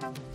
thank you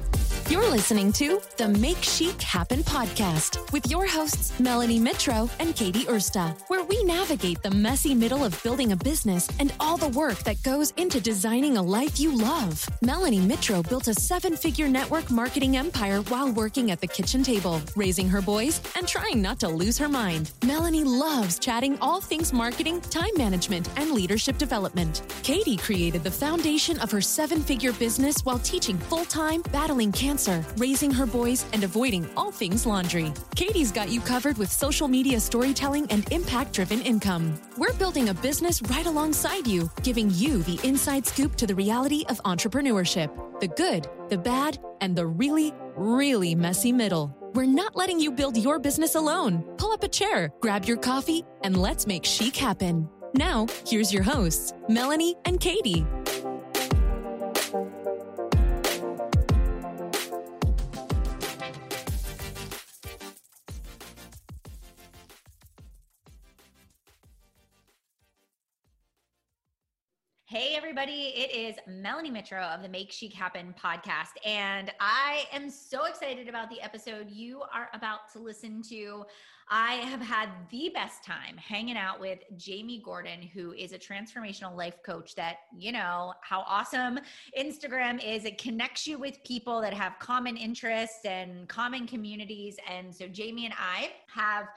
you're listening to the Make Chic Happen podcast with your hosts, Melanie Mitro and Katie Ursta, where we navigate the messy middle of building a business and all the work that goes into designing a life you love. Melanie Mitro built a seven figure network marketing empire while working at the kitchen table, raising her boys, and trying not to lose her mind. Melanie loves chatting all things marketing, time management, and leadership development. Katie created the foundation of her seven figure business while teaching full time, battling cancer cancer, raising her boys, and avoiding all things laundry. Katie's got you covered with social media storytelling and impact driven income. We're building a business right alongside you, giving you the inside scoop to the reality of entrepreneurship the good, the bad, and the really, really messy middle. We're not letting you build your business alone. Pull up a chair, grab your coffee, and let's make chic happen. Now, here's your hosts, Melanie and Katie. Hey, everybody, it is Melanie Mitro of the Make Chic Happen podcast. And I am so excited about the episode you are about to listen to. I have had the best time hanging out with Jamie Gordon, who is a transformational life coach that, you know, how awesome Instagram is. It connects you with people that have common interests and common communities. And so Jamie and I have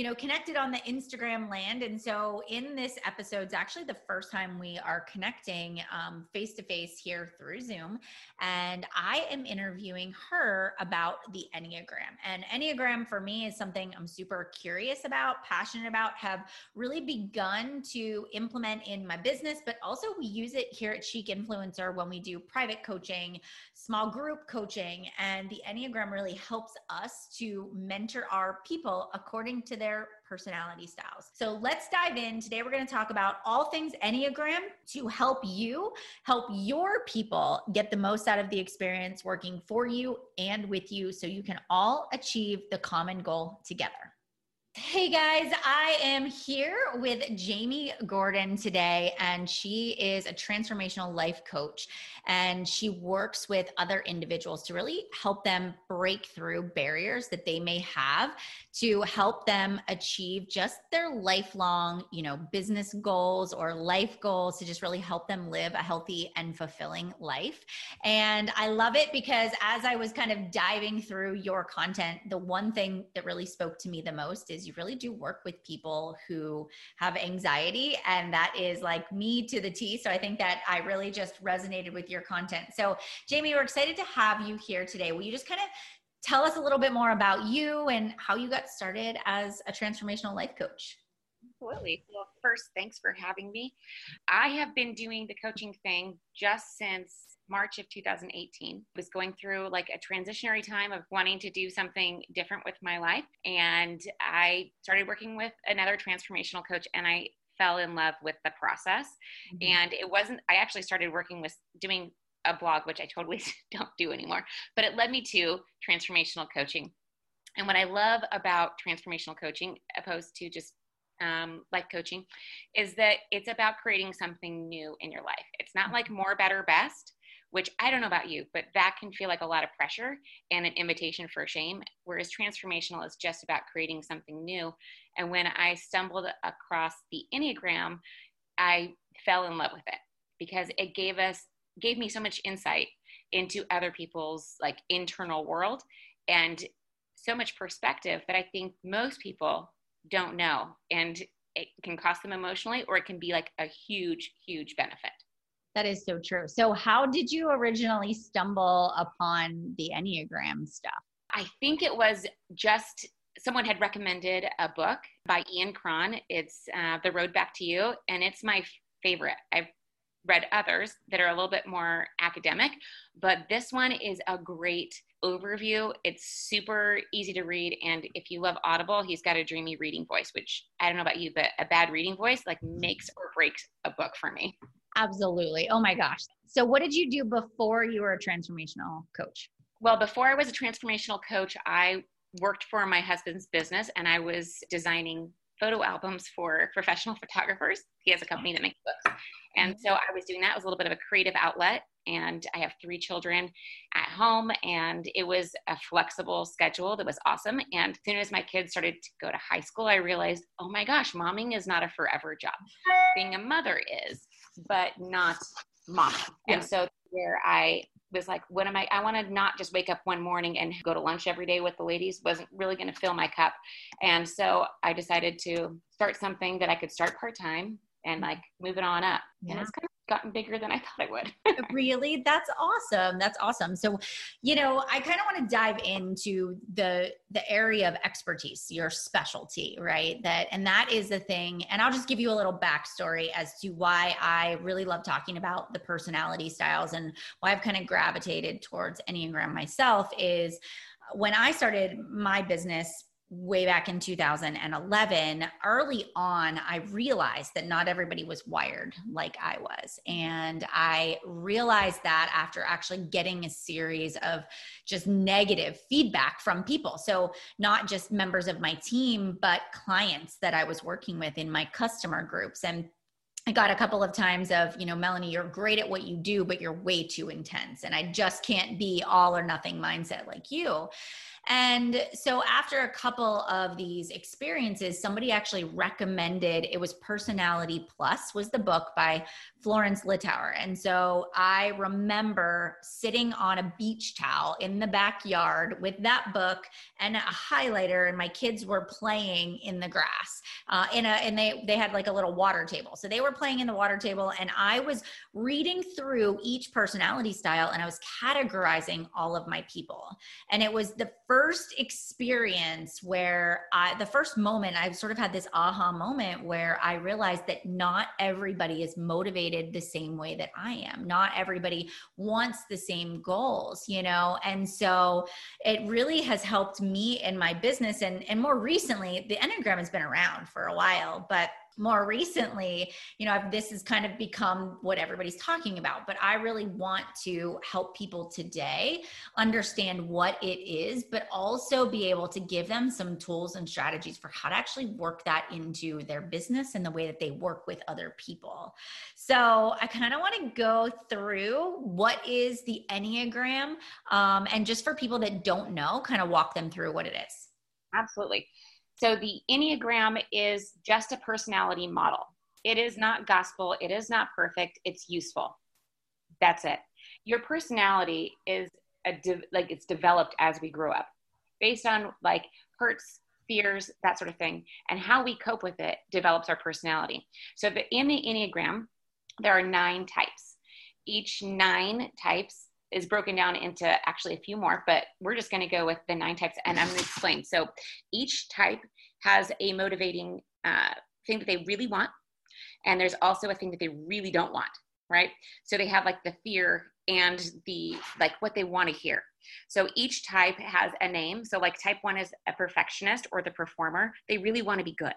you know, connected on the Instagram land. And so in this episode, it's actually the first time we are connecting face to face here through Zoom. And I am interviewing her about the Enneagram. And Enneagram for me is something I'm super curious about, passionate about, have really begun to implement in my business, but also we use it here at Chic Influencer when we do private coaching, small group coaching. And the Enneagram really helps us to mentor our people according to their personality styles. So let's dive in. Today, we're going to talk about all things Enneagram to help you help your people get the most out of the experience working for you and with you so you can all achieve the common goal together. Hey guys, I am here with Jamie Gordon today, and she is a transformational life coach. And she works with other individuals to really help them break through barriers that they may have to help them achieve just their lifelong, you know, business goals or life goals to just really help them live a healthy and fulfilling life. And I love it because as I was kind of diving through your content, the one thing that really spoke to me the most is you really do work with people who have anxiety and that is like me to the T. So I think that I really just resonated with your content. So Jamie, we're excited to have you here today. Will you just kind of tell us a little bit more about you and how you got started as a transformational life coach? Absolutely. Well, first, thanks for having me. I have been doing the coaching thing just since March of 2018. I Was going through like a transitionary time of wanting to do something different with my life. And I started working with another transformational coach and I fell in love with the process. Mm-hmm. And it wasn't, I actually started working with doing a blog, which I totally don't do anymore, but it led me to transformational coaching. And what I love about transformational coaching, opposed to just um, life coaching, is that it's about creating something new in your life. It's not like more, better, best, which I don't know about you, but that can feel like a lot of pressure and an invitation for shame. Whereas transformational is just about creating something new. And when I stumbled across the Enneagram, I fell in love with it because it gave us gave me so much insight into other people's like internal world and so much perspective that I think most people don't know. And it can cost them emotionally or it can be like a huge, huge benefit. That is so true. So, how did you originally stumble upon the Enneagram stuff? I think it was just someone had recommended a book by Ian Cron. It's uh, The Road Back to You, and it's my favorite. I've read others that are a little bit more academic, but this one is a great overview. It's super easy to read. And if you love Audible, he's got a dreamy reading voice, which I don't know about you, but a bad reading voice like makes or breaks a book for me. Absolutely. Oh my gosh. So, what did you do before you were a transformational coach? Well, before I was a transformational coach, I worked for my husband's business and I was designing photo albums for professional photographers. He has a company that makes books. And so I was doing that. It was a little bit of a creative outlet. And I have three children at home, and it was a flexible schedule that was awesome. And as soon as my kids started to go to high school, I realized, oh my gosh, momming is not a forever job. Being a mother is, but not mom. Yeah. And so where I was like, what am I? I want to not just wake up one morning and go to lunch every day with the ladies, wasn't really going to fill my cup. And so I decided to start something that I could start part time and like moving on up. Yeah. And it's kind of gotten bigger than I thought it would. really? That's awesome. That's awesome. So, you know, I kind of want to dive into the the area of expertise, your specialty, right? That and that is the thing. And I'll just give you a little backstory as to why I really love talking about the personality styles and why I've kind of gravitated towards Enneagram myself is when I started my business way back in 2011, early on, I realized that not everybody was wired like I was. And I realized that after actually getting a series of just negative feedback from people. So, not just members of my team, but clients that I was working with in my customer groups. And I got a couple of times of, you know, Melanie, you're great at what you do, but you're way too intense. And I just can't be all or nothing mindset like you. And so after a couple of these experiences, somebody actually recommended it was Personality Plus was the book by Florence Littauer. And so I remember sitting on a beach towel in the backyard with that book and a highlighter and my kids were playing in the grass. Uh, in a and they they had like a little water table. So they were playing in the water table and I was reading through each personality style and I was categorizing all of my people. And it was the first experience where I, the first moment, I've sort of had this aha moment where I realized that not everybody is motivated the same way that I am. Not everybody wants the same goals, you know? And so it really has helped me in my business. And, and more recently, the Enneagram has been around for a while, but more recently, you know, I've, this has kind of become what everybody's talking about, but I really want to help people today understand what it is, but also be able to give them some tools and strategies for how to actually work that into their business and the way that they work with other people. So I kind of want to go through what is the Enneagram um, and just for people that don't know, kind of walk them through what it is. Absolutely. So the Enneagram is just a personality model. It is not gospel. It is not perfect. It's useful. That's it. Your personality is a de- like it's developed as we grow up based on like hurts, fears, that sort of thing, and how we cope with it develops our personality. So the, in the Enneagram, there are nine types. Each nine types is broken down into actually a few more, but we're just going to go with the nine types and I'm going to explain. So each type has a motivating uh, thing that they really want, and there's also a thing that they really don't want, right? So they have like the fear and the like what they want to hear. So each type has a name. So like type one is a perfectionist or the performer. They really want to be good.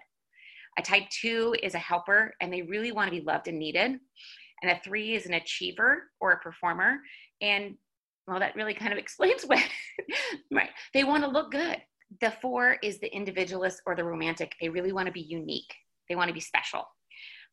A type two is a helper and they really want to be loved and needed. And a three is an achiever or a performer and well, that really kind of explains what, right? They want to look good. The four is the individualist or the romantic. They really want to be unique, they want to be special.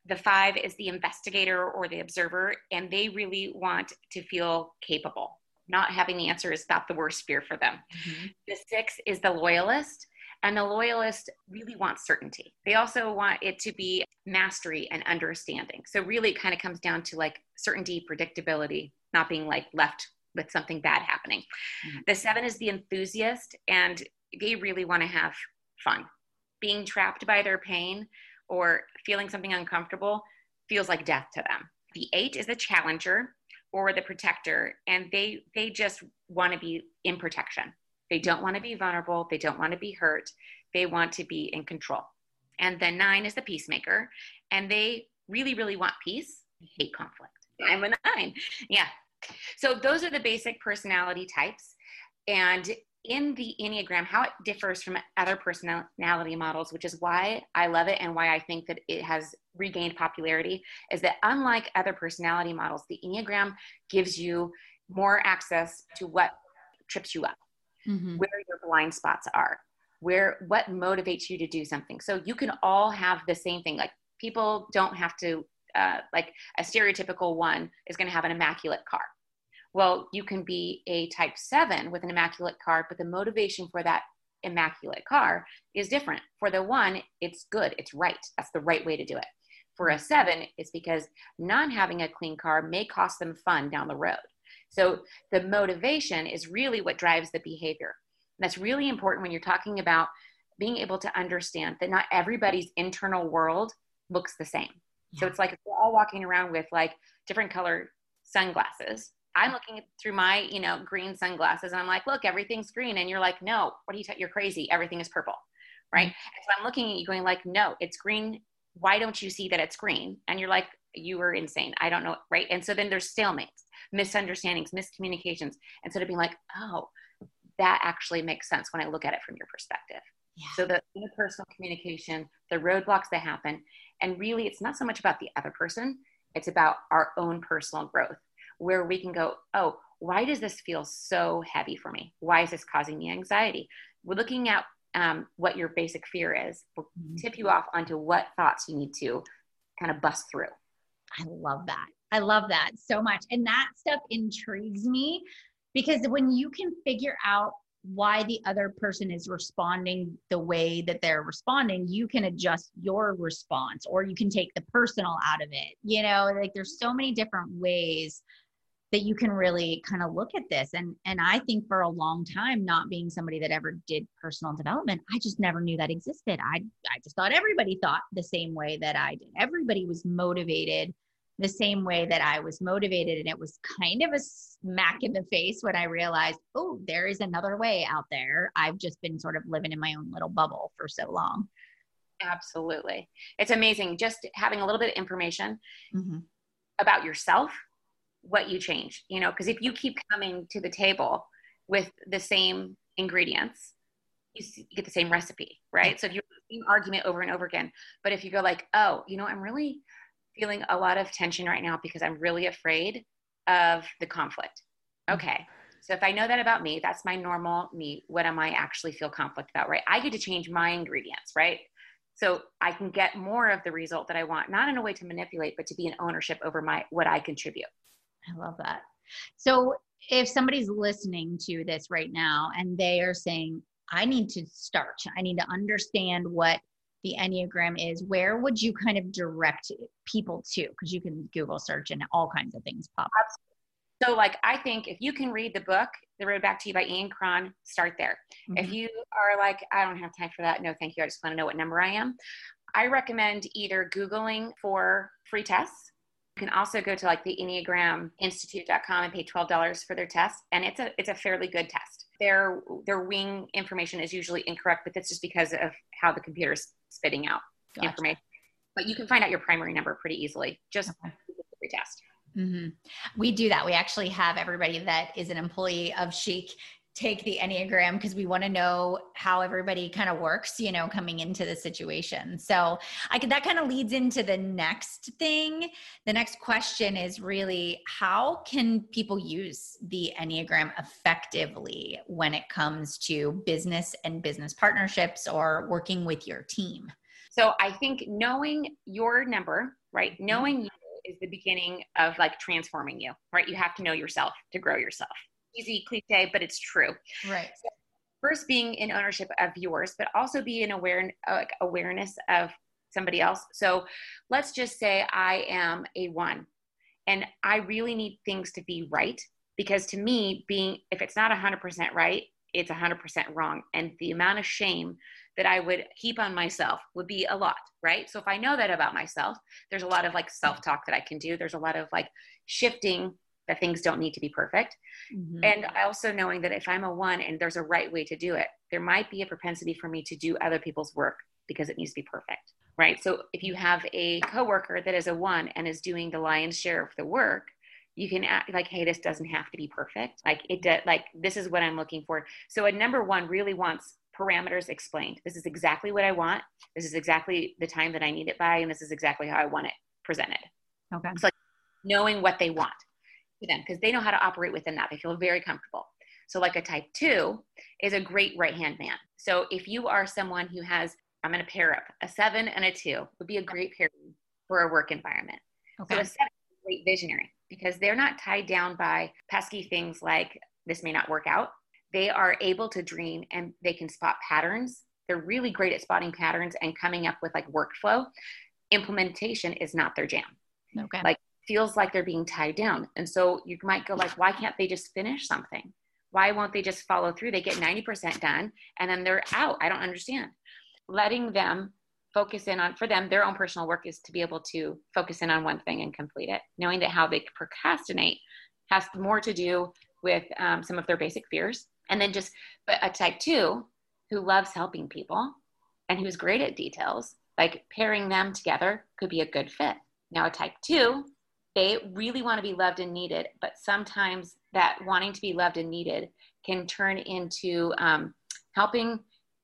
The five is the investigator or the observer, and they really want to feel capable. Not having the answer is not the worst fear for them. Mm-hmm. The six is the loyalist, and the loyalist really wants certainty. They also want it to be mastery and understanding. So, really, it kind of comes down to like certainty, predictability, not being like left with something bad happening. Mm-hmm. The seven is the enthusiast, and they really want to have fun. Being trapped by their pain or feeling something uncomfortable feels like death to them. The eight is the challenger or the protector, and they they just want to be in protection. They don't want to be vulnerable. They don't want to be hurt. They want to be in control. And the nine is the peacemaker, and they really, really want peace, hate conflict. I'm a nine. Yeah. So those are the basic personality types. And in the Enneagram, how it differs from other personality models, which is why I love it and why I think that it has regained popularity, is that unlike other personality models, the Enneagram gives you more access to what trips you up, mm-hmm. where your blind spots are. where what motivates you to do something so you can all have the same thing like people don't have to uh, like a stereotypical one is going to have an immaculate car. Well you can be a type 7 with an immaculate car but the motivation for that immaculate car is different. For the one it's good it's right that's the right way to do it. For a 7 it's because not having a clean car may cost them fun down the road. So the motivation is really what drives the behavior. And that's really important when you're talking about being able to understand that not everybody's internal world looks the same. Yeah. So it's like we're all walking around with like different color sunglasses. I'm looking through my, you know, green sunglasses and I'm like, look, everything's green. And you're like, no, what are you, t- you're crazy. Everything is purple. Right. Mm-hmm. So I'm looking at you going like, no, it's green. Why don't you see that it's green? And you're like, you were insane. I don't know. Right. And so then there's stalemates, misunderstandings, miscommunications. Instead of being like, oh, that actually makes sense when I look at it from your perspective. Yeah. So the interpersonal communication, the roadblocks that happen, and really it's not so much about the other person, it's about our own personal growth, where we can go, oh, why does this feel so heavy for me? Why is this causing me anxiety? We're looking at um, what your basic fear is. We'll mm-hmm. tip you off onto what thoughts you need to kind of bust through. I love that. I love that so much. And that stuff intrigues me because when you can figure out why the other person is responding the way that they're responding, you can adjust your response or you can take the personal out of it. You know, like there's so many different ways that you can really kind of look at this and and I think for a long time not being somebody that ever did personal development I just never knew that existed I I just thought everybody thought the same way that I did everybody was motivated the same way that I was motivated. And it was kind of a smack in the face when I realized, oh, there is another way out there. I've just been sort of living in my own little bubble for so long. Absolutely. It's amazing just having a little bit of information mm-hmm. about yourself, what you change, you know, because if you keep coming to the table with the same ingredients, you, get the same recipe, right? So if you same argument over and over again, but if you go like, oh, you know, I'm really feeling a lot of tension right now because I'm really afraid of the conflict. Mm-hmm. Okay. So if I know that about me, that's my normal me. What am I actually feel conflict about, right? I get to change my ingredients, right? So I can get more of the result that I want, not in a way to manipulate, but to be an ownership over my what I contribute. I love that. So if somebody's listening to this right now and they are saying, I need to start, I need to understand what the Enneagram is, where would you kind of direct people to? Because you can Google search and all kinds of things pop up. So, like, I think if you can read the book, The Road Back to You by Ian Cron, start there. Mm-hmm. If you are like, I don't have time for that, no, thank you. I just want to know what number I am. I recommend either Googling for free tests. You can also go to like the Enneagram Institute.com and pay $12 for their test. And it's a, it's a fairly good test. Their, their wing information is usually incorrect, but that's just because of how the computer's spitting out gotcha. information. But you can find out your primary number pretty easily just okay. test. Mm-hmm. We do that. We actually have everybody that is an employee of Chic take the enneagram because we want to know how everybody kind of works you know coming into the situation. So i could that kind of leads into the next thing. The next question is really how can people use the enneagram effectively when it comes to business and business partnerships or working with your team? So i think knowing your number right mm-hmm. knowing you is the beginning of like transforming you right? You have to know yourself to grow yourself easy cliche, but it's true. Right. So first, being in ownership of yours, but also be in aware, uh, like awareness of somebody else. So let's just say I am a one and I really need things to be right because to me, being, if it's not 100% right, it's 100% wrong. And the amount of shame that I would heap on myself would be a lot, right? So if I know that about myself, there's a lot of like self talk that I can do. There's a lot of like shifting that things don't need to be perfect. Mm-hmm. And also knowing that if I'm a one and there's a right way to do it, there might be a propensity for me to do other people's work because it needs to be perfect. Right. So if you have a coworker that is a one and is doing the lion's share of the work, you can act like, hey, this doesn't have to be perfect. Like it does, like this is what I'm looking for. So a number one really wants parameters explained. This is exactly what I want. This is exactly the time that I need it by, and this is exactly how I want it presented. Okay. It's like knowing what they want to them because they know how to operate within that. They feel very comfortable. So, like a type two is a great right hand man. So, if you are someone who has, I'm going to pair up a seven and a two, would be a great pairing for a work environment. Okay. So, a seven is a great visionary because they're not tied down by pesky things like this may not work out. They are able to dream and they can spot patterns. They're really great at spotting patterns and coming up with like workflow. Implementation is not their jam. Okay. Like feels like they're being tied down. And so you might go like, why can't they just finish something? Why won't they just follow through? They get 90% done and then they're out. I don't understand. Letting them focus in on for them their own personal work is to be able to focus in on one thing and complete it knowing that how they procrastinate has more to do with um, some of their basic fears and then just but a type two who loves helping people and who's great at details like pairing them together could be a good fit now a type two they really want to be loved and needed but sometimes that wanting to be loved and needed can turn into um, helping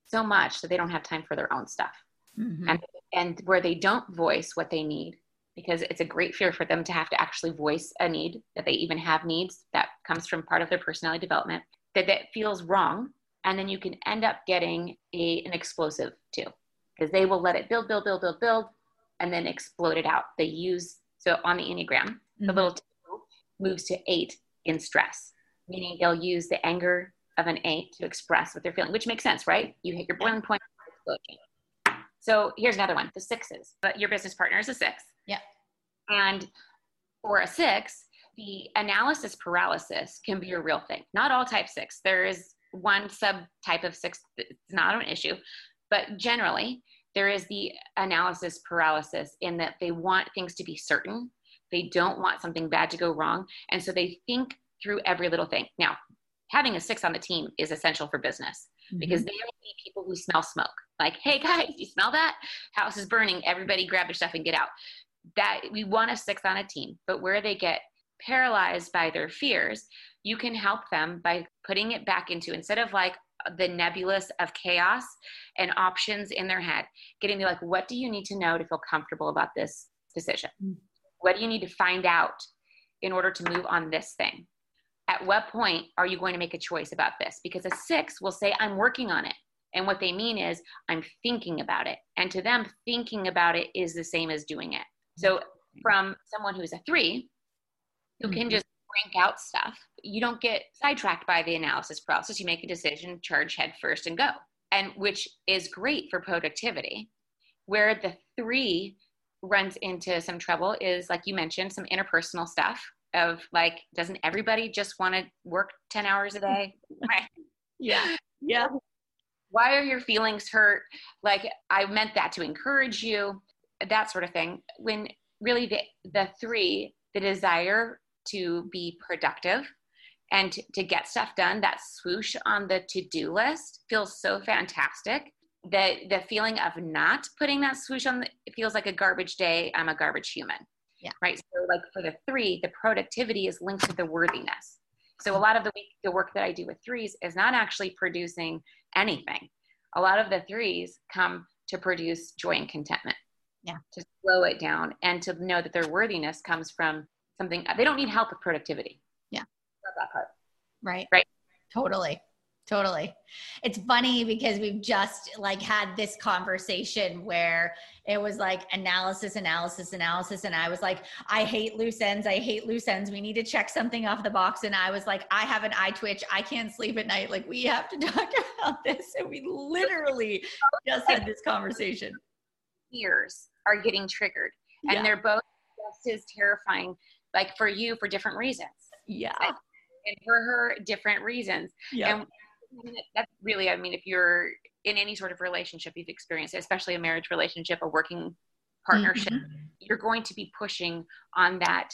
so much that they don't have time for their own stuff. Mm-hmm. and, and where they don't voice what they need because it's a great fear for them to have to actually voice a need that they even have needs that comes from part of their personality development that that feels wrong and then you can end up getting a, an explosive too. Because they will let it build build build build build and then explode it out. They use so on the enneagram mm-hmm. the little two moves to eight in stress meaning they'll use the anger of an eight to express what they're feeling which makes sense right you hit your boiling point so here's another one the sixes. But your business partner is a six. Yeah. And for a six, the analysis paralysis can be a real thing. Not all type six. There is one subtype of six that's not an issue, but generally, there is the analysis paralysis in that they want things to be certain. They don't want something bad to go wrong. And so they think through every little thing. Now, having a six on the team is essential for business mm-hmm. because they need people who smell smoke. Like, hey guys, you smell that? House is burning. Everybody grab your stuff and get out. That we want a six on a team, but where they get paralyzed by their fears, you can help them by putting it back into instead of like the nebulous of chaos and options in their head, getting me like, what do you need to know to feel comfortable about this decision? Mm-hmm. What do you need to find out in order to move on this thing? at what point are you going to make a choice about this? Because a six will say, I'm working on it. And what they mean is, I'm thinking about it. And to them, thinking about it is the same as doing it. So, from someone who's a three, who can mm-hmm. just crank out stuff, you don't get sidetracked by the analysis process. You make a decision, charge head first, and go. And which is great for productivity. Where the three runs into some trouble is, like you mentioned, some interpersonal stuff of like, doesn't everybody just want to work 10 hours a day? yeah. Yeah. Why are your feelings hurt? Like, I meant that to encourage you, that sort of thing. When really the, the three, the desire to be productive and to, to get stuff done, that swoosh on the to do list feels so fantastic the the feeling of not putting that swoosh on the, it feels like a garbage day i'm a garbage human yeah. Right. So like for the three, the productivity is linked to the worthiness. So a lot of the week, the work that I do with threes is not actually producing anything. A lot of the threes come to produce joy and contentment. Yeah. To slow it down and to know that their worthiness comes from something they don't need help with productivity. Yeah. that part. Right. Right. Totally. Totally. It's funny because we've just like had this conversation where it was like analysis, analysis, analysis. And I was like, I hate loose ends. I hate loose ends. We need to check something off the box. And I was like, I have an eye twitch. I can't sleep at night. Like, we have to talk about this. And we literally just had this conversation. Fears are getting triggered. And yeah. they're both just as terrifying, like for you, for different reasons. Yeah. And for her, different reasons. Yeah. And that's really, I mean, if you're in any sort of relationship you've experienced, especially a marriage relationship, a working partnership, mm-hmm. you're going to be pushing on that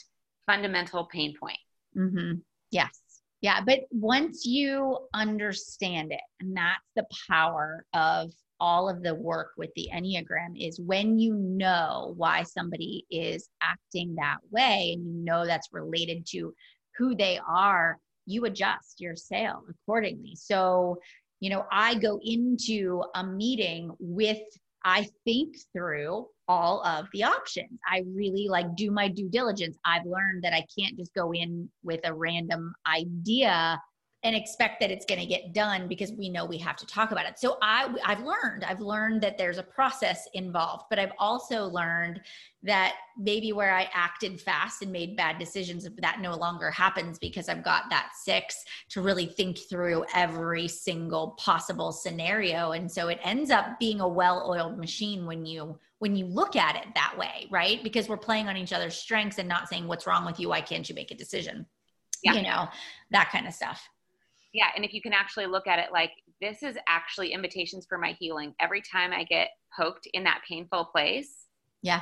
fundamental pain point. Mm-hmm. Yes. Yeah. But once you understand it, and that's the power of all of the work with the Enneagram is when you know why somebody is acting that way and you know that's related to who they are, you adjust your sail accordingly. So, you know, I go into a meeting with, I think through all of the options. I really like do my due diligence. I've learned that I can't just go in with a random idea and expect that it's going to get done because we know we have to talk about it. So I I've learned I've learned that there's a process involved, but I've also learned that maybe where I acted fast and made bad decisions that no longer happens because I've got that 6 to really think through every single possible scenario and so it ends up being a well-oiled machine when you when you look at it that way, right? Because we're playing on each other's strengths and not saying what's wrong with you, why can't you make a decision? Yeah. You know, that kind of stuff yeah and if you can actually look at it like this is actually invitations for my healing. Every time i get poked in that painful place yeah.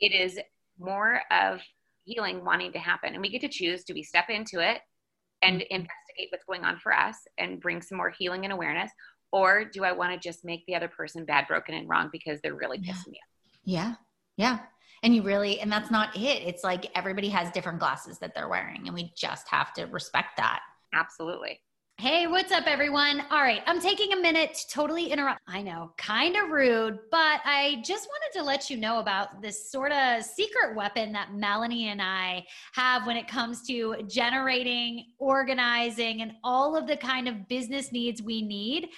it is more of healing wanting to happen. And we get to choose do we step into it and mm-hmm. investigate what's going on for us and bring some more healing and awareness? Or do i want to just make the other person bad broken and wrong because they're really yeah. pissing me off? Yeah. Yeah. And you really and that's not it. It's like everybody has different glasses that they're wearing and we just have to respect that Absolutely. Hey, what's up, everyone? All right, I'm taking a minute to totally interrupt. I know, kind of rude, but I just wanted to let you know about this sort of secret weapon that Melanie and I have when it comes to generating, organizing, and all of the kind of business needs we need,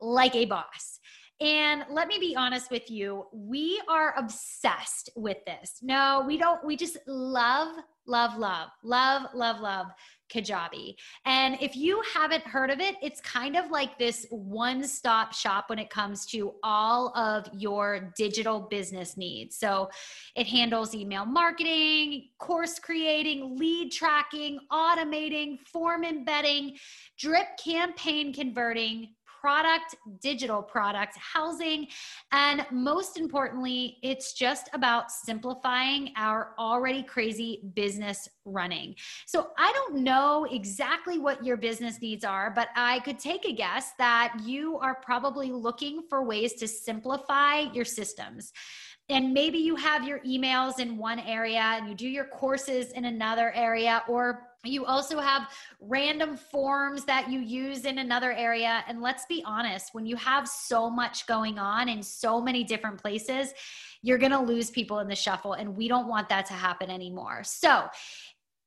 like a boss. And let me be honest with you, we are obsessed with this. No, we don't, we just love, love, love, love, love, love Kajabi. And if you haven't heard of it, it's kind of like this one stop shop when it comes to all of your digital business needs. So it handles email marketing, course creating, lead tracking, automating, form embedding, drip campaign converting, product, digital product, housing, and most importantly, it's just about simplifying our already crazy business running. So I don't know exactly what your business needs are, but I could take a guess that you are probably looking for ways to simplify your systems and maybe you have your emails in one area and you do your courses in another area or you also have random forms that you use in another area. And let's be honest, when you have so much going on in so many different places, you're going to lose people in the shuffle. And we don't want that to happen anymore. So,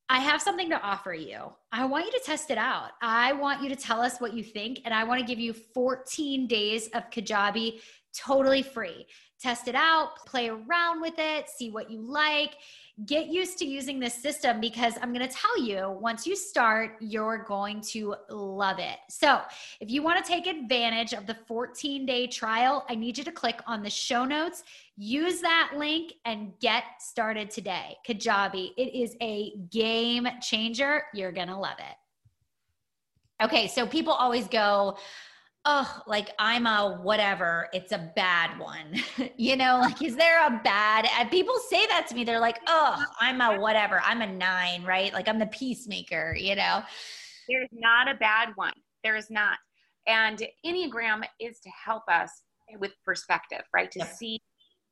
I have something to offer you. I want you to test it out. I want you to tell us what you think, and I want to give you 14 days of Kajabi totally free. Test it out, play around with it, see what you like get used to using this system because I'm going to tell you once you start, you're going to love it. So, if you want to take advantage of the 14 day trial, I need you to click on the show notes, use that link, and get started today. Kajabi, it is a game changer. You're going to love it. Okay, so people always go, oh, like I'm a whatever, it's a bad one. you know, like, is there a bad? And people say that to me. They're like, oh, I'm a whatever, I'm a nine, right? Like I'm the peacemaker, you know? There's not a bad one. There is not. And Enneagram is to help us with perspective, right? To see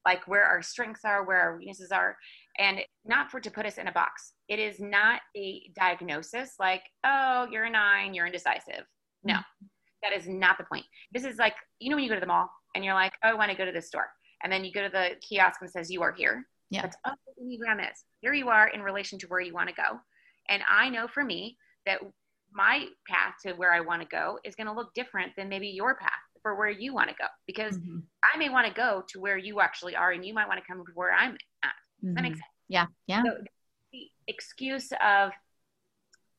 like where our strengths are, where our weaknesses are, and not for to put us in a box. It is not a diagnosis like, oh, you're a nine, you're indecisive. No. Mm-hmm that is not the point. This is like, you know, when you go to the mall and you're like, oh, I want to go to this store. And then you go to the kiosk and says, you are here. Yeah. That's all the Enneagram is. Here you are in relation to where you want to go. And I know for me that my path to where I want to go is going to look different than maybe your path for where you want to go because mm-hmm. I may want to go to where you actually are and you might want to come to where I'm at. Mm-hmm. that make sense? Yeah. Yeah. So the excuse of,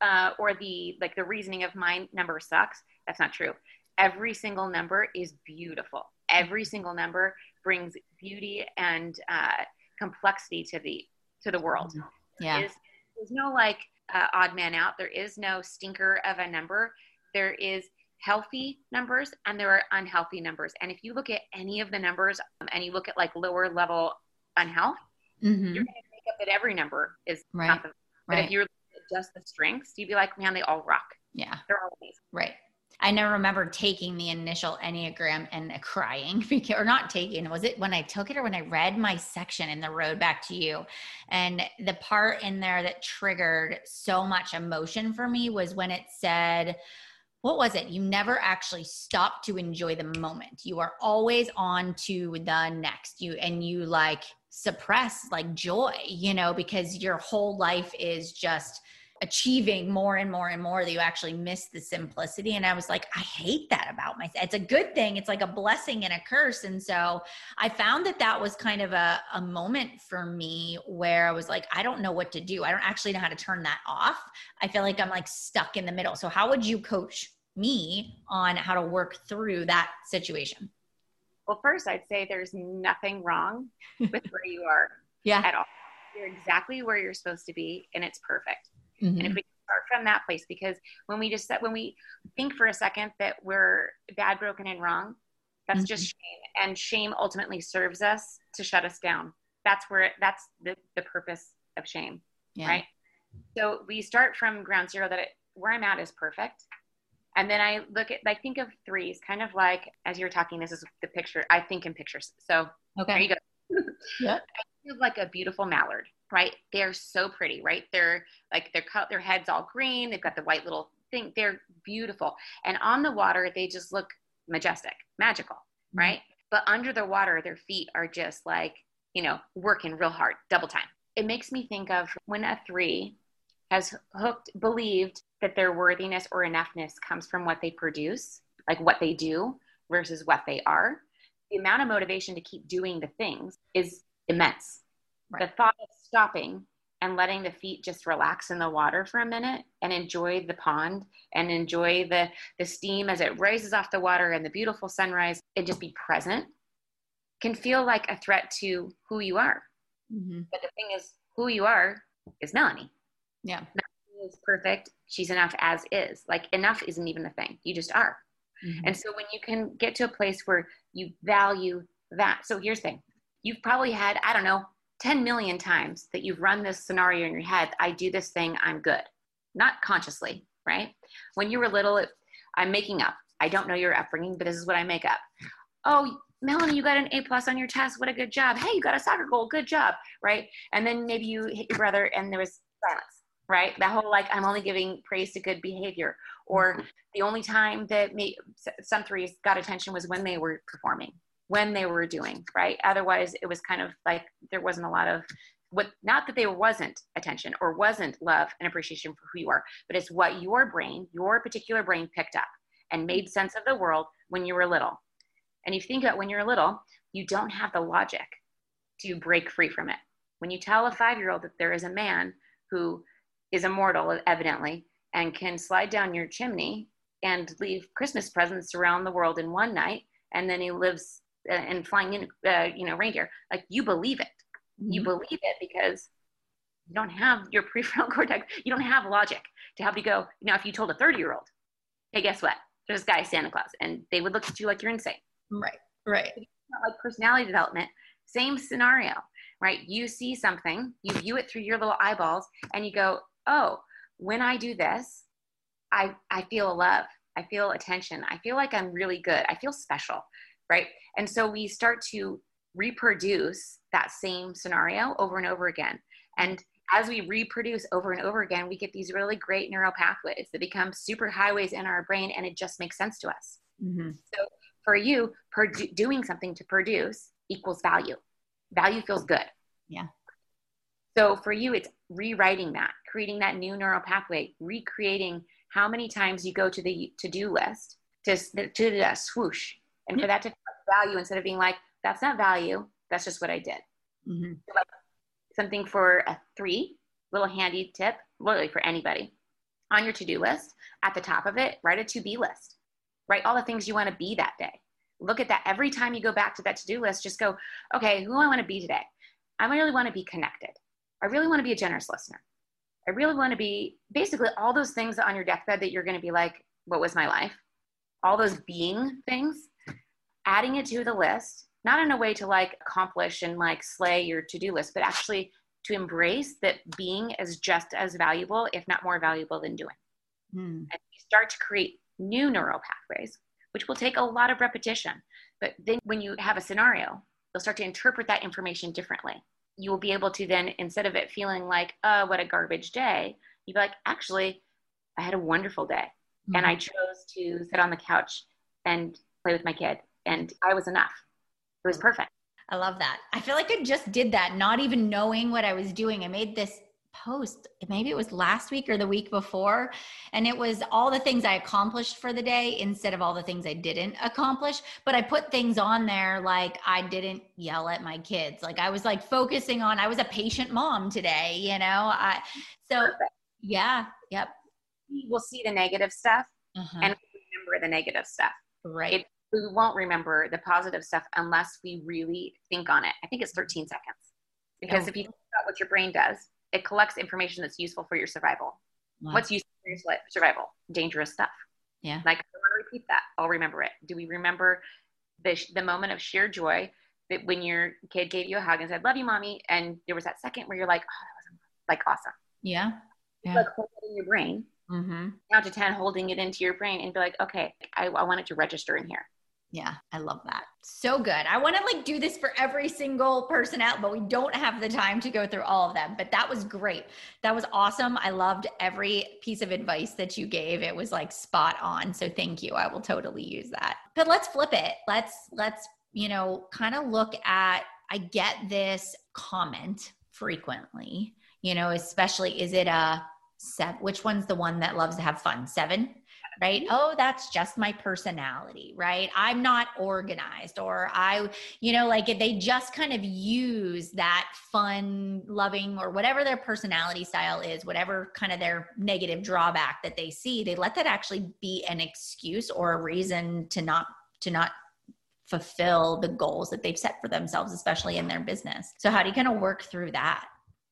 uh, or the like the reasoning of my number sucks that's not true. Every single number is beautiful. Every single number brings beauty and uh, complexity to the to the world. Yeah. There's, there's no like uh, odd man out. There is no stinker of a number. There is healthy numbers and there are unhealthy numbers. And if you look at any of the numbers um, and you look at like lower level unhealth, mm-hmm. you're going to make up that every number is right. the. But right. if you're just the strengths, you'd be like, man, they all rock. Yeah. They're all amazing. Right. I never remember taking the initial Enneagram and crying, because, or not taking. Was it when I took it or when I read my section in the road back to you? And the part in there that triggered so much emotion for me was when it said, what was it? You never actually stop to enjoy the moment. You are always on to the next. You and you like suppress like joy, you know, because your whole life is just achieving more and more and more that you actually miss the simplicity. And i was like i hate that about myself it's a good thing it's like a blessing and a curse. And so i found that that was kind of a, a moment for me where i was like i don't know what to do. I don't actually know how to turn that off. I feel like i'm like stuck in the middle. So how would you coach me on how to work through that situation? Well first i'd say there's nothing wrong with where you are yeah. at all. You're exactly where you're supposed to be and it's perfect Mhm. and if we start from that place because when we just when we think for a second that we're bad broken and wrong that's just shame. And shame ultimately serves us to shut us down. That's where it, that's the, the purpose of shame yeah. right? So we start from ground zero that it, where i'm at is perfect. And then i look at i think of threes kind of like as you were talking this is the picture i think in pictures. So okay. there you go. Yeah. Like a beautiful mallard, right? They're so pretty, right? They're like their cut, their head's all green. They've got the white little thing. They're beautiful, and on the water, they just look majestic, magical, mm-hmm. right? But under the water, their feet are just like you know working real hard, double time. It makes me think of when a three has hooked, believed that their worthiness or enoughness comes from what they produce, like what they do versus what they are. The amount of motivation to keep doing the things is immense. Right. The thought of stopping and letting the feet just relax in the water for a minute and enjoy the pond and enjoy the the steam as it rises off the water and the beautiful sunrise and just be present can feel like a threat to who you are. Mhm. But the thing is, who you are is Melanie. yeah She is perfect. She's enough as is. Like enough isn't even a thing. You just are. Mhm. And so when you can get to a place where you value that. So here's the thing. You've probably had, I don't know, 10 million times that you've run this scenario in your head. I do this thing, I'm good. Not consciously, right? When you were little, it, I'm making up. I don't know your upbringing, but this is what I make up. Oh, Melanie, you got an A plus on your test. What a good job. Hey, you got a soccer goal. Good job. Right. And then maybe you hit your brother and there was silence. Right. That whole like, I'm only giving praise to good behavior. Or mm-hmm. the only time that me, some threes got attention was when they were performing, when they were doing. Right. Otherwise, it was kind of like there wasn't a lot of what, not that there wasn't attention or wasn't love and appreciation for who you are, but it's what your brain, your particular brain picked up and made sense of the world when you were little. And if you think about when you're little, you don't have the logic to break free from it. When you tell a five year old that there is a man who is immortal, evidently, and can slide down your chimney and leave Christmas presents around the world in one night, and then he lives and flying in, uh, you know, reindeer, like you believe it. You Mhm. believe it because you don't have your prefrontal cortex. You don't have logic to help you go. Now, if you told a 30 year old, hey, guess what? There's this guy, Santa Claus, and they would look at you like you're insane right right like personality development same scenario right you see something you view it through your little eyeballs and you go oh when i do this i i feel love i feel attention i feel like i'm really good i feel special right and so we start to reproduce that same scenario over and over again and as we reproduce over and over again we get these really great neural pathways that become super highways in our brain and it just makes sense to us Mhm. for you, produ- doing something to produce equals value. Value feels good. Yeah. So for you, it's rewriting that, creating that new neural pathway, recreating how many times you go to the to-do list to to the swoosh, and for that to value instead of being like, that's not value, that's just what I did. Mhm. Something for a three, little handy tip, literally for anybody, on your to-do list, at the top of it, write a to-be list. Write all the things you want to be that day. Look at that every time you go back to that to-do list. Just go, okay, who do I want to be today? I really want to be connected. I really want to be a generous listener. I really want to be basically all those things on your deathbed that you're going to be like, what was my life? All those being things, adding it to the list, not in a way to like accomplish and like slay your to-do list, but actually to embrace that being is just as valuable, if not more valuable than doing Mhm. and you start to create new neural pathways, which will take a lot of repetition. But then when you have a scenario, you'll start to interpret that information differently. You will be able to then, instead of it feeling like, oh, what a garbage day, you'd be like, actually, I had a wonderful day. And I chose to sit on the couch and play with my kid. And I was enough. It was perfect. I love that. I feel like I just did that, not even knowing what I was doing. I made this post maybe it was last week or the week before and it was all the things i accomplished for the day instead of all the things i didn't accomplish but i put things on there like i didn't yell at my kids like i was like focusing on i was a patient mom today you know i so Perfect. yeah yep we'll see the negative stuff uh-huh. and remember the negative stuff right it, we won't remember the positive stuff unless we really think on it i think it's 13 seconds because oh. if you think about what your brain does it collects information that's useful for your survival. Wow. What's useful for your survival? Dangerous stuff. Yeah. Like I want to repeat that. I'll remember it. Do we remember the the moment of sheer joy that when your kid gave you a hug and said "Love you, mommy," and there was that second where you're like, "Oh, that was like awesome." Yeah. yeah. Like hold it in your brain. Mm-hmm. Count to ten, holding it into your brain, and be like, "Okay, I, I want it to register in here." Yeah, I love that. So good. I want to like do this for every single person out, but we don't have the time to go through all of them. But that was great. That was awesome. I loved every piece of advice that you gave. It was like spot on. So thank you. I will totally use that. But let's flip it. Let's let's, you know, kind of look at I get this comment frequently, you know, especially is it a set which one's the one that loves to have fun? 7? right? Mm-hmm. Oh, that's just my personality, right? I'm not organized, or I, you know, like if they just kind of use that fun, loving, or whatever their personality style is, whatever kind of their negative drawback that they see, they let that actually be an excuse or a reason to not to not fulfill the goals that they've set for themselves, especially in their business. So, how do you kind of work through that?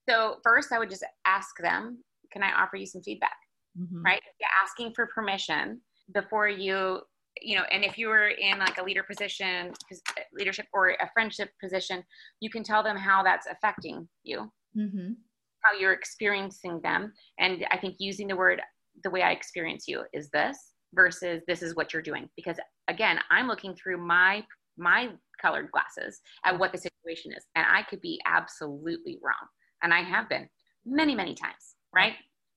So, first, I would just ask them, Can I offer you some feedback? mm-hmm. right? You're asking for permission before you, you know, and if you were in like a leader position, leadership or a friendship position, you can tell them how that's affecting you, mm-hmm. how you're experiencing them. And I think using the word, the way I experience you is this versus this is what you're doing. Because again, I'm looking through my my colored glasses at what the situation is. And I could be absolutely wrong. And I have been many, many times, right?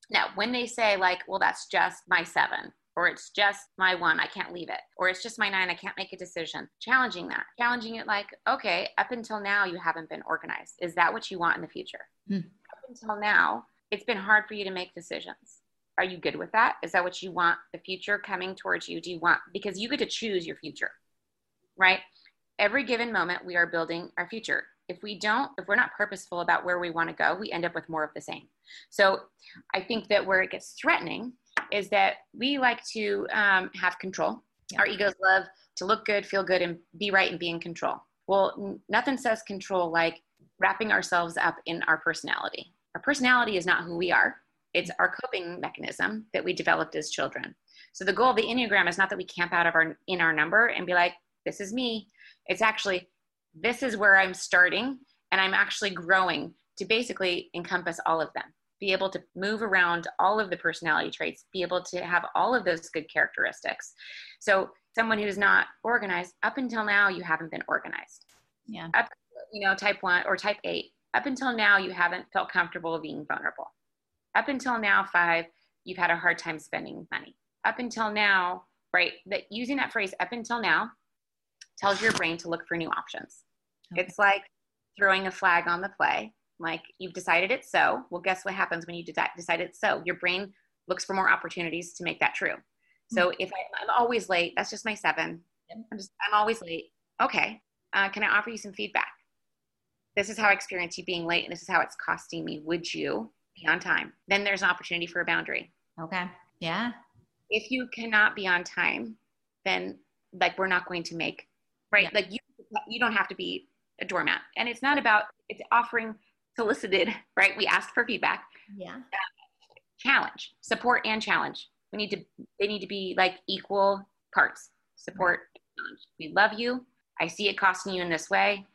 Now, when they say, like, well, that's just my seven, or it's just my one, I can't leave it, or it's just my nine, I can't make a decision, challenging that, challenging it like, okay, up until now, you haven't been organized. Is that what you want in the future? Hmm. Up until now, it's been hard for you to make decisions. Are you good with that? Is that what you want the future coming towards you? Do you want, because you get to choose your future, right? Every given moment, we are building our future if we don't if we're not purposeful about where we want to go we end up with more of the same. So i think that where it gets threatening is that we like to um, have control. Yeah. our egos love to look good feel good and be right and be in control. Well n- nothing says control like wrapping ourselves up in our personality. Our personality is not who we are. It's our coping mechanism that we developed as children. So the goal of the enneagram is not that we camp out of our in our number and be like this is me. It's actually this is where I'm starting and I'm actually growing to basically encompass all of them. Be able to move around all of the personality traits, be able to have all of those good characteristics. So, someone who's not organized, up until now, you haven't been organized. Yeah. Up, you know, type one or type eight, up until now, you haven't felt comfortable being vulnerable. Up until now, five, you've had a hard time spending money. Up until now, right, that using that phrase up until now tells your brain to look for new options. Okay. It's like throwing a flag on the play. Like you've decided it's so. Well, guess what happens when you de- decide it's so? Your brain looks for more opportunities to make that true. So mm-hmm. if I, am always late, that's just my seven. Yep. I'm just I'm always late. Okay, uh, can I offer you some feedback? This is how I experience you being late, and this is how it's costing me. Would you be on time? Then there's an opportunity for a boundary. Okay. Yeah. If you cannot be on time, then like we're not going to make right? Yeah. Like you, you don't have to be a doormat. And it's not about, it's offering solicited, right? We asked for feedback. Yeah. Uh, challenge, support and challenge. We need to, they need to be like equal parts support. Challenge. We love you. I see it costing you in this way.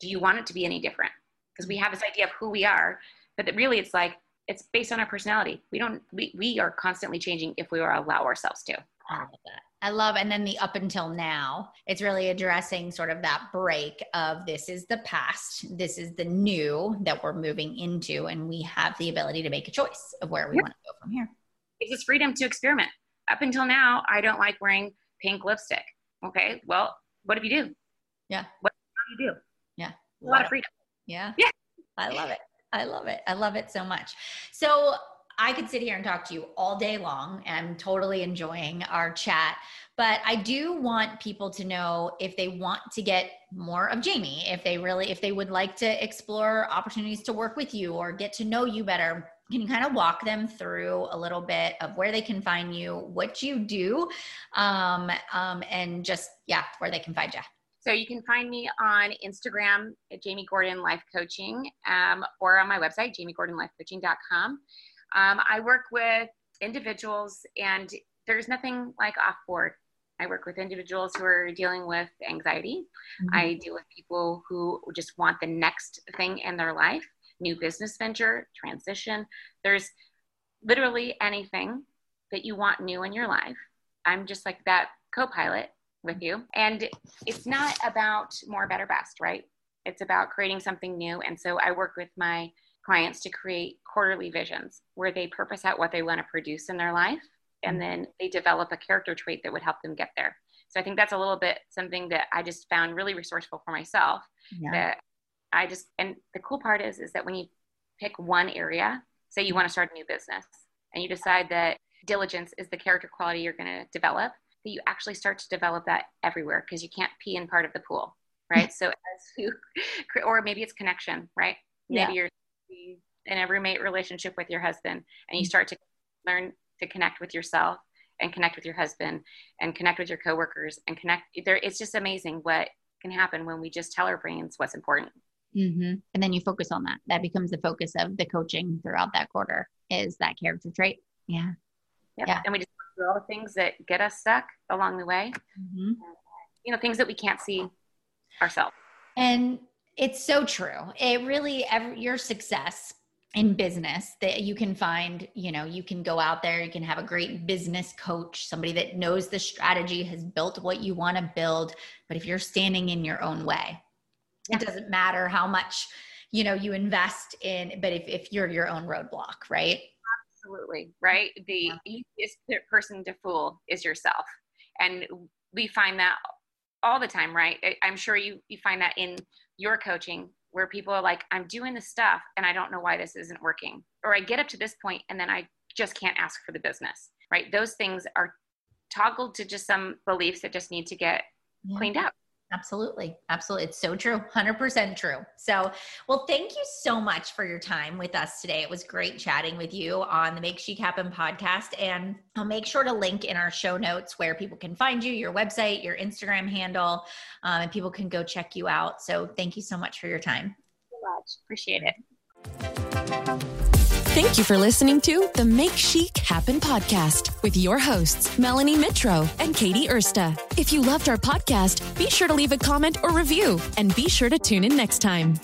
Do you want it to be any different? Because we have this idea of who we are, but that really it's like, it's based on our personality. We don't, we, we are constantly changing if we allow ourselves to. I love that. I love, and then the up until now, it's really addressing sort of that break of this is the past, this is the new that we're moving into, and we have the ability to make a choice of where we yep. want to go from here. It's this freedom to experiment. Up until now, I don't like wearing pink lipstick. Okay, well, what if you do? Yeah. What do you do? Yeah. A lot of freedom. Yeah. Yeah. I love it. I love it. I love it so much. So I could sit here and talk to you all day long. And I'm totally enjoying our chat. But I do want people to know if they want to get more of Jamie, if they really, if they would like to explore opportunities to work with you or get to know you better. Can you kind of walk them through a little bit of where they can find you, what you do, um, um, and just, yeah, where they can find you? So you can find me on Instagram at Jamie Gordon Life Coaching um, or on my website, jamiegordonlifecoaching.com. Um, I work with individuals, and there's nothing like off board. I work with individuals who are dealing with anxiety. Mm-hmm. I deal with people who just want the next thing in their life new business venture, transition. There's literally anything that you want new in your life. I'm just like that co pilot with you. And it's not about more, better, best, right? It's about creating something new. And so I work with my clients to create quarterly visions where they purpose out what they want to produce in their life and mm-hmm. then they develop a character trait that would help them get there. So I think that's a little bit something that I just found really resourceful for myself. Yeah. That I just and the cool part is is that when you pick one area, say you want to start a new business and you decide that diligence is the character quality you're going to develop, that you actually start to develop that everywhere because you can't pee in part of the pool, right? so as you or maybe it's connection, right? Maybe yeah. you're in a roommate relationship with your husband and you mm. start to learn to connect with yourself and connect with your husband and connect with your coworkers and connect there it's just amazing what can happen when we just tell our brains what's important mm-hmm. and then you focus on that that becomes the focus of the coaching throughout that quarter is that character trait yeah yep. yeah and we just do all the things that get us stuck along the way mm-hmm. you know things that we can't see ourselves and it's so true. It really, every, your success in business that you can find, you know, you can go out there, you can have a great business coach, somebody that knows the strategy, has built what you want to build. But if you're standing in your own way, yeah. it doesn't matter how much, you know, you invest in, but if, if you're your own roadblock, right? Absolutely. Right. The yeah. easiest person to fool is yourself. And we find that all the time, right? I'm sure you, you find that in your coaching where people are like, I'm doing the stuff and I don't know why this isn't working. Or I get up to this point and then I just can't ask for the business, right? Those things are toggled to just some beliefs that just need to get yeah. cleaned up. Absolutely. Absolutely. It's so true. 100% true. So, well, thank you so much for your time with us today. It was great chatting with you on the Make Chic Happen podcast. And I'll make sure to link in our show notes where people can find you, your website, your Instagram handle, um, and people can go check you out. So, thank you so much for your time. So much. Appreciate it. Thank you for listening to the Make Chic Happen podcast with your hosts, Melanie Mitro and Katie Ersta. If you loved our podcast, be sure to leave a comment or review and be sure to tune in next time.